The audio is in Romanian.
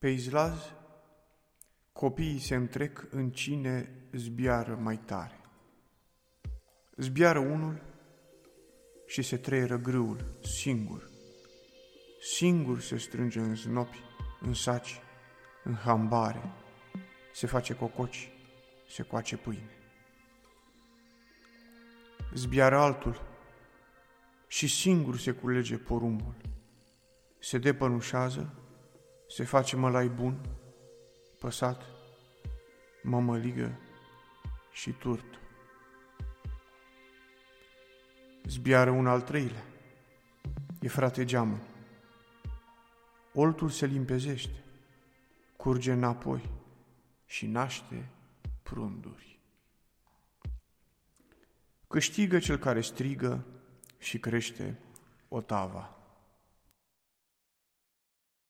Pe izlaz, copiii se întrec în cine zbiară mai tare. Zbiară unul și se treieră grâul, singur. Singur se strânge în znopi, în saci, în hambare, se face cococi, se coace pâine. Zbiară altul și singur se culege porumbul. Se depănușează, se face mălai bun, păsat, mămăligă și turt. Zbiară un al treilea, e frate geamă. Oltul se limpezește, curge înapoi și naște prunduri. Câștigă cel care strigă și crește otava.